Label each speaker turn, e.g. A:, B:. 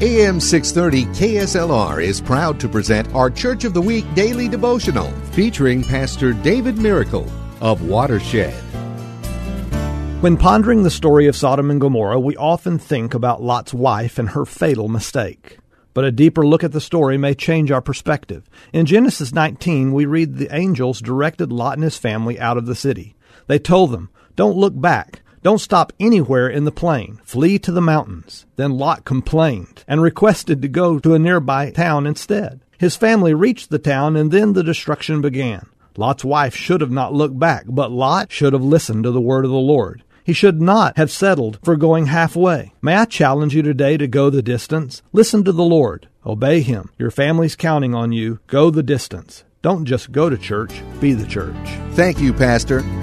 A: AM 630 KSLR is proud to present our Church of the Week daily devotional featuring Pastor David Miracle of Watershed.
B: When pondering the story of Sodom and Gomorrah, we often think about Lot's wife and her fatal mistake. But a deeper look at the story may change our perspective. In Genesis 19, we read the angels directed Lot and his family out of the city. They told them, Don't look back. Don't stop anywhere in the plain. Flee to the mountains. Then Lot complained and requested to go to a nearby town instead. His family reached the town and then the destruction began. Lot's wife should have not looked back, but Lot should have listened to the word of the Lord. He should not have settled for going halfway. May I challenge you today to go the distance? Listen to the Lord. Obey Him. Your family's counting on you. Go the distance. Don't just go to church, be the church.
A: Thank you, Pastor.